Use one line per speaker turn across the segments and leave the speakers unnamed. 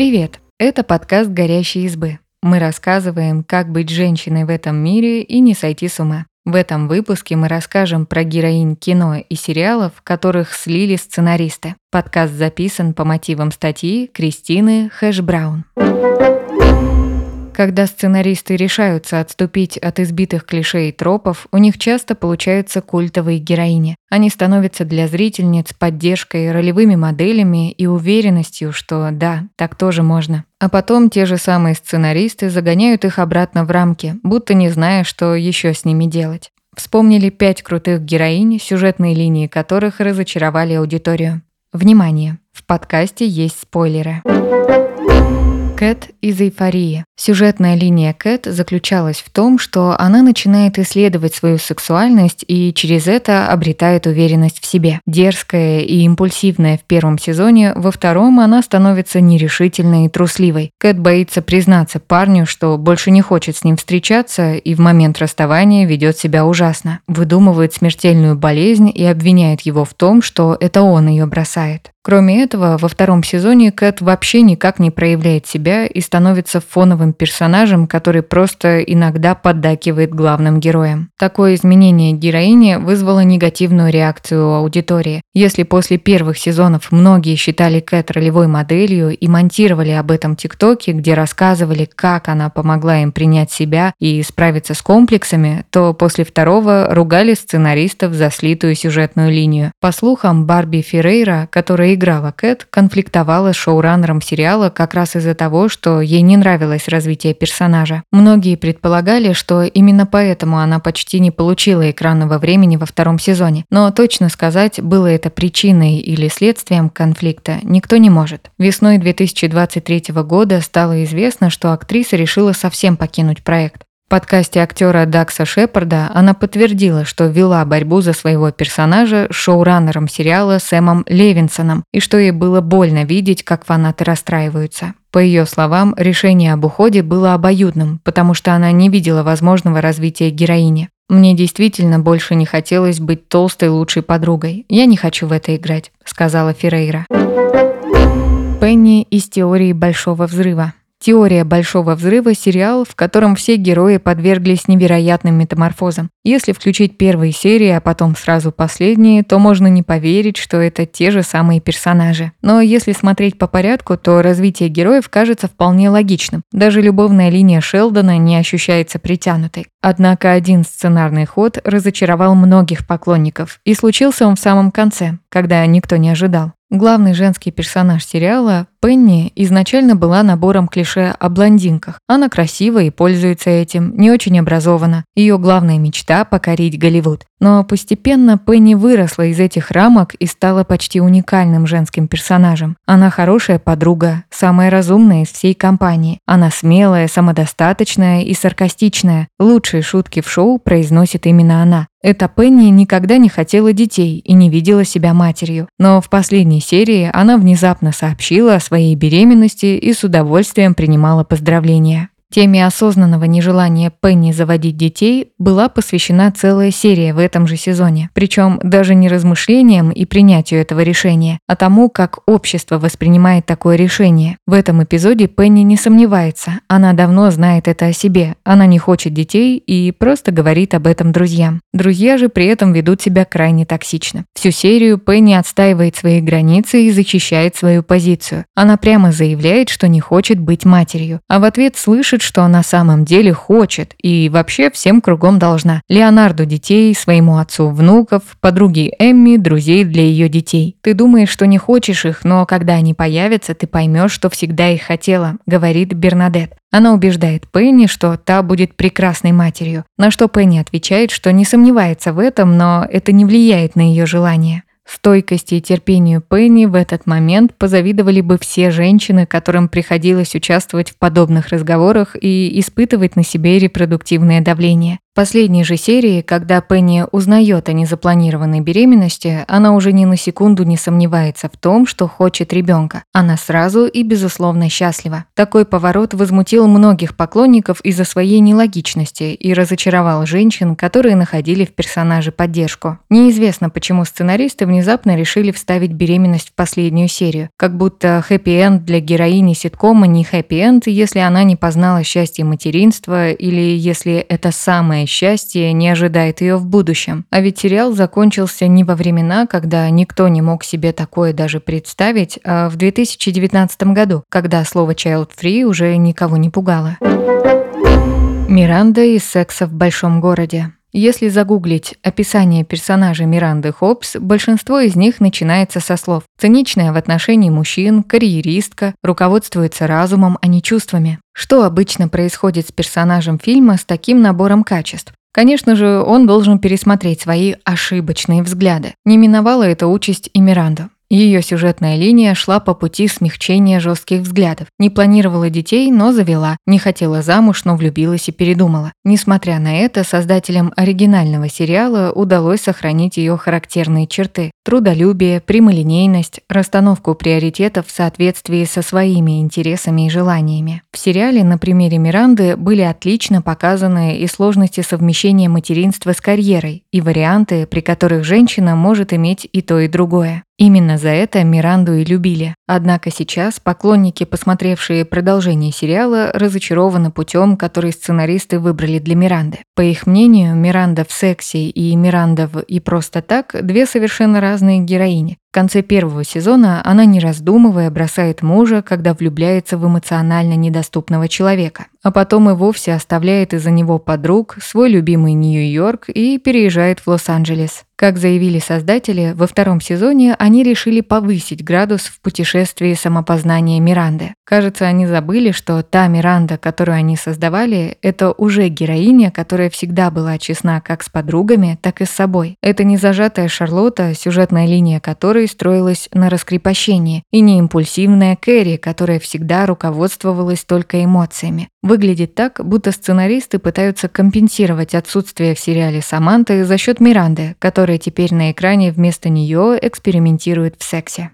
Привет! Это подкаст «Горящие избы». Мы рассказываем, как быть женщиной в этом мире и не сойти с ума. В этом выпуске мы расскажем про героинь кино и сериалов, которых слили сценаристы. Подкаст записан по мотивам статьи Кристины Хэш Браун. Когда сценаристы решаются отступить от избитых клише и тропов, у них часто получаются культовые героини. Они становятся для зрительниц поддержкой, ролевыми моделями и уверенностью, что да, так тоже можно. А потом те же самые сценаристы загоняют их обратно в рамки, будто не зная, что еще с ними делать. Вспомнили пять крутых героинь, сюжетные линии которых разочаровали аудиторию. Внимание! В подкасте есть спойлеры. Кэт из «Эйфории». Сюжетная линия Кэт заключалась в том, что она начинает исследовать свою сексуальность и через это обретает уверенность в себе. Дерзкая и импульсивная в первом сезоне, во втором она становится нерешительной и трусливой. Кэт боится признаться парню, что больше не хочет с ним встречаться и в момент расставания ведет себя ужасно. Выдумывает смертельную болезнь и обвиняет его в том, что это он ее бросает. Кроме этого, во втором сезоне Кэт вообще никак не проявляет себя и становится фоновым персонажем, который просто иногда поддакивает главным героям. Такое изменение героини вызвало негативную реакцию аудитории. Если после первых сезонов многие считали Кэт ролевой моделью и монтировали об этом тиктоке, где рассказывали, как она помогла им принять себя и справиться с комплексами, то после второго ругали сценаристов за слитую сюжетную линию. По слухам, Барби Феррейра, которая играла Кэт, конфликтовала с шоураннером сериала как раз из-за того, что ей не нравилось развитие персонажа. Многие предполагали, что именно поэтому она почти не получила экранного времени во втором сезоне. Но точно сказать, было это причиной или следствием конфликта, никто не может. Весной 2023 года стало известно, что актриса решила совсем покинуть проект подкасте актера Дакса Шепарда она подтвердила, что вела борьбу за своего персонажа с шоураннером сериала Сэмом Левинсоном и что ей было больно видеть, как фанаты расстраиваются. По ее словам, решение об уходе было обоюдным, потому что она не видела возможного развития героини. «Мне действительно больше не хотелось быть толстой лучшей подругой. Я не хочу в это играть», — сказала Феррейра. Пенни из теории Большого Взрыва. Теория Большого Взрыва – сериал, в котором все герои подверглись невероятным метаморфозам. Если включить первые серии, а потом сразу последние, то можно не поверить, что это те же самые персонажи. Но если смотреть по порядку, то развитие героев кажется вполне логичным. Даже любовная линия Шелдона не ощущается притянутой. Однако один сценарный ход разочаровал многих поклонников, и случился он в самом конце, когда никто не ожидал. Главный женский персонаж сериала, Пенни, изначально была набором клише о блондинках. Она красива и пользуется этим, не очень образована. Ее главная мечта – покорить Голливуд. Но постепенно Пенни выросла из этих рамок и стала почти уникальным женским персонажем. Она хорошая подруга, самая разумная из всей компании. Она смелая, самодостаточная и саркастичная. Лучшие шутки в шоу произносит именно она. Эта Пенни никогда не хотела детей и не видела себя матерью. Но в последней серии она внезапно сообщила о своей беременности и с удовольствием принимала поздравления. Теме осознанного нежелания Пенни заводить детей была посвящена целая серия в этом же сезоне. Причем даже не размышлениям и принятию этого решения, а тому, как общество воспринимает такое решение. В этом эпизоде Пенни не сомневается. Она давно знает это о себе. Она не хочет детей и просто говорит об этом друзьям. Друзья же при этом ведут себя крайне токсично. Всю серию Пенни отстаивает свои границы и защищает свою позицию. Она прямо заявляет, что не хочет быть матерью, а в ответ слышит, чувствует, что на самом деле хочет и вообще всем кругом должна. Леонарду детей, своему отцу внуков, подруге Эмми друзей для ее детей. Ты думаешь, что не хочешь их, но когда они появятся, ты поймешь, что всегда их хотела, говорит Бернадет. Она убеждает Пенни, что та будет прекрасной матерью, на что Пенни отвечает, что не сомневается в этом, но это не влияет на ее желание. Стойкости и терпению Пенни в этот момент позавидовали бы все женщины, которым приходилось участвовать в подобных разговорах и испытывать на себе репродуктивное давление последней же серии, когда Пенни узнает о незапланированной беременности, она уже ни на секунду не сомневается в том, что хочет ребенка. Она сразу и безусловно счастлива. Такой поворот возмутил многих поклонников из-за своей нелогичности и разочаровал женщин, которые находили в персонаже поддержку. Неизвестно, почему сценаристы внезапно внезапно решили вставить беременность в последнюю серию. Как будто хэппи-энд для героини ситкома не хэппи-энд, если она не познала счастье материнства или если это самое счастье не ожидает ее в будущем. А ведь сериал закончился не во времена, когда никто не мог себе такое даже представить, а в 2019 году, когда слово child-free уже никого не пугало. Миранда из секса в большом городе. Если загуглить описание персонажа Миранды Хопс, большинство из них начинается со слов «циничная в отношении мужчин», «карьеристка», «руководствуется разумом, а не чувствами». Что обычно происходит с персонажем фильма с таким набором качеств? Конечно же, он должен пересмотреть свои ошибочные взгляды. Не миновала эта участь и Миранду. Ее сюжетная линия шла по пути смягчения жестких взглядов. Не планировала детей, но завела. Не хотела замуж, но влюбилась и передумала. Несмотря на это, создателям оригинального сериала удалось сохранить ее характерные черты. Трудолюбие, прямолинейность, расстановку приоритетов в соответствии со своими интересами и желаниями. В сериале на примере Миранды были отлично показаны и сложности совмещения материнства с карьерой, и варианты, при которых женщина может иметь и то, и другое. Именно за это Миранду и любили. Однако сейчас поклонники, посмотревшие продолжение сериала, разочарованы путем, который сценаристы выбрали для Миранды. По их мнению, Миранда в сексе и Миранда в «И просто так» – две совершенно разные героини. В конце первого сезона она, не раздумывая, бросает мужа, когда влюбляется в эмоционально недоступного человека, а потом и вовсе оставляет из-за него подруг, свой любимый Нью-Йорк и переезжает в Лос-Анджелес. Как заявили создатели, во втором сезоне они решили повысить градус в путешествии самопознания Миранды. Кажется, они забыли, что та Миранда, которую они создавали, это уже героиня, которая всегда была честна как с подругами, так и с собой. Это не зажатая Шарлотта, сюжетная линия которой которой строилась на раскрепощении, и не импульсивная Кэрри, которая всегда руководствовалась только эмоциями. Выглядит так, будто сценаристы пытаются компенсировать отсутствие в сериале Саманты за счет Миранды, которая теперь на экране вместо нее экспериментирует в сексе.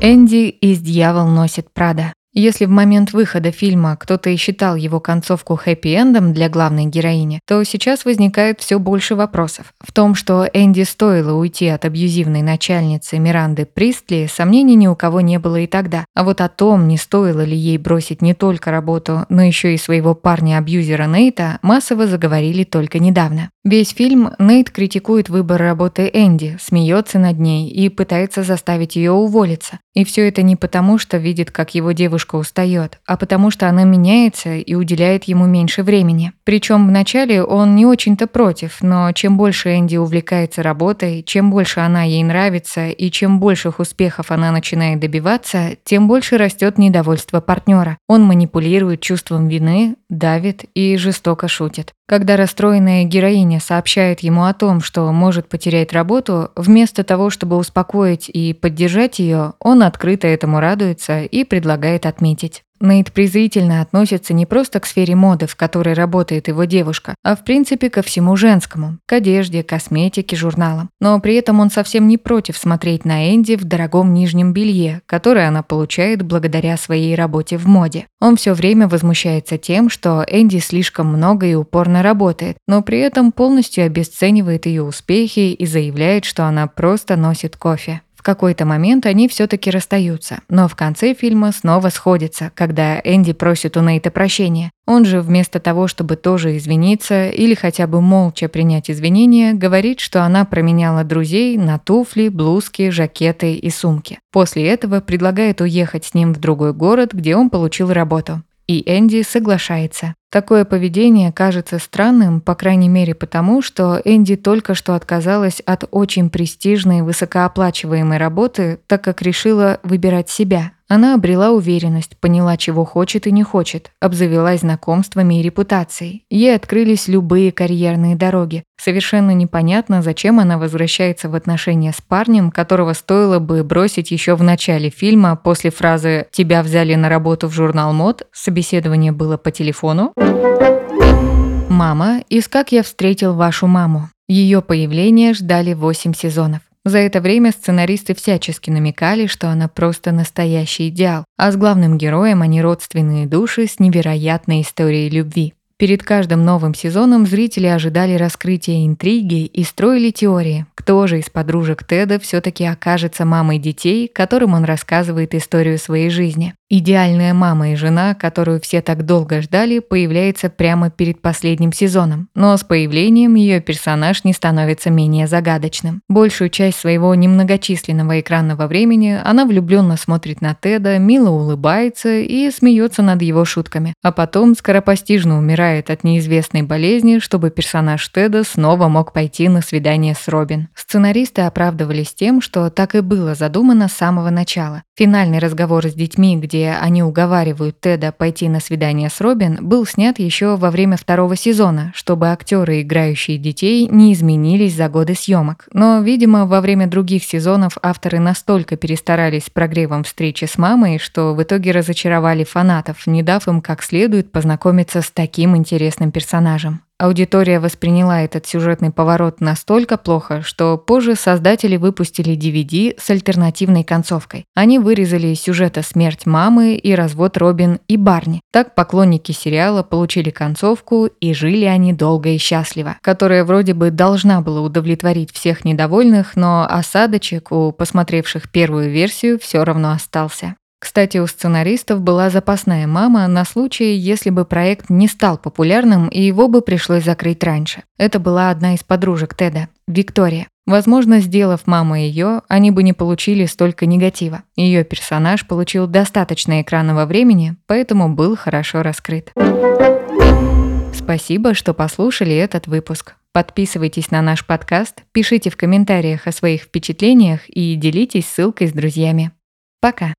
Энди из «Дьявол носит Прада». Если в момент выхода фильма кто-то и считал его концовку хэппи-эндом для главной героини, то сейчас возникает все больше вопросов. В том, что Энди стоило уйти от абьюзивной начальницы Миранды Пристли, сомнений ни у кого не было и тогда. А вот о том, не стоило ли ей бросить не только работу, но еще и своего парня-абьюзера Нейта, массово заговорили только недавно. Весь фильм Нейт критикует выбор работы Энди, смеется над ней и пытается заставить ее уволиться. И все это не потому, что видит, как его девушка устает, а потому что она меняется и уделяет ему меньше времени. Причем вначале он не очень-то против, но чем больше Энди увлекается работой, чем больше она ей нравится и чем больших успехов она начинает добиваться, тем больше растет недовольство партнера. Он манипулирует чувством вины, давит и жестоко шутит. Когда расстроенная героиня сообщает ему о том, что может потерять работу, вместо того, чтобы успокоить и поддержать ее, он открыто этому радуется и предлагает отметить. Нейт презрительно относится не просто к сфере моды, в которой работает его девушка, а в принципе ко всему женскому, к одежде, косметике, журналам. Но при этом он совсем не против смотреть на Энди в дорогом нижнем белье, которое она получает благодаря своей работе в моде. Он все время возмущается тем, что Энди слишком много и упорно работает, но при этом полностью обесценивает ее успехи и заявляет, что она просто носит кофе. В какой-то момент они все-таки расстаются, но в конце фильма снова сходятся, когда Энди просит у Нейта прощения. Он же вместо того, чтобы тоже извиниться или хотя бы молча принять извинения, говорит, что она променяла друзей на туфли, блузки, жакеты и сумки. После этого предлагает уехать с ним в другой город, где он получил работу и Энди соглашается. Такое поведение кажется странным, по крайней мере потому, что Энди только что отказалась от очень престижной высокооплачиваемой работы, так как решила выбирать себя, она обрела уверенность, поняла, чего хочет и не хочет, обзавелась знакомствами и репутацией. Ей открылись любые карьерные дороги. Совершенно непонятно, зачем она возвращается в отношения с парнем, которого стоило бы бросить еще в начале фильма после фразы «Тебя взяли на работу в журнал мод», собеседование было по телефону. «Мама, из как я встретил вашу маму». Ее появление ждали 8 сезонов. За это время сценаристы всячески намекали, что она просто настоящий идеал, а с главным героем они родственные души с невероятной историей любви. Перед каждым новым сезоном зрители ожидали раскрытия интриги и строили теории, кто же из подружек Теда все-таки окажется мамой детей, которым он рассказывает историю своей жизни. Идеальная мама и жена, которую все так долго ждали, появляется прямо перед последним сезоном, но с появлением ее персонаж не становится менее загадочным. Большую часть своего немногочисленного экранного времени она влюбленно смотрит на Теда, мило улыбается и смеется над его шутками, а потом скоропостижно умирает от неизвестной болезни, чтобы персонаж Теда снова мог пойти на свидание с Робин. Сценаристы оправдывались тем, что так и было задумано с самого начала. Финальный разговор с детьми, где они уговаривают Теда пойти на свидание с Робин, был снят еще во время второго сезона, чтобы актеры, играющие детей, не изменились за годы съемок. Но, видимо, во время других сезонов авторы настолько перестарались с прогревом встречи с мамой, что в итоге разочаровали фанатов, не дав им как следует познакомиться с таким интересным персонажем. Аудитория восприняла этот сюжетный поворот настолько плохо, что позже создатели выпустили DVD с альтернативной концовкой. Они вырезали из сюжета смерть мамы и развод Робин и Барни. Так поклонники сериала получили концовку и жили они долго и счастливо, которая вроде бы должна была удовлетворить всех недовольных, но осадочек у посмотревших первую версию все равно остался. Кстати, у сценаристов была запасная мама на случай, если бы проект не стал популярным и его бы пришлось закрыть раньше. Это была одна из подружек Теда, Виктория. Возможно, сделав маму ее, они бы не получили столько негатива. Ее персонаж получил достаточно экранного времени, поэтому был хорошо раскрыт. Спасибо, что послушали этот выпуск. Подписывайтесь на наш подкаст, пишите в комментариях о своих впечатлениях и делитесь ссылкой с друзьями. Пока!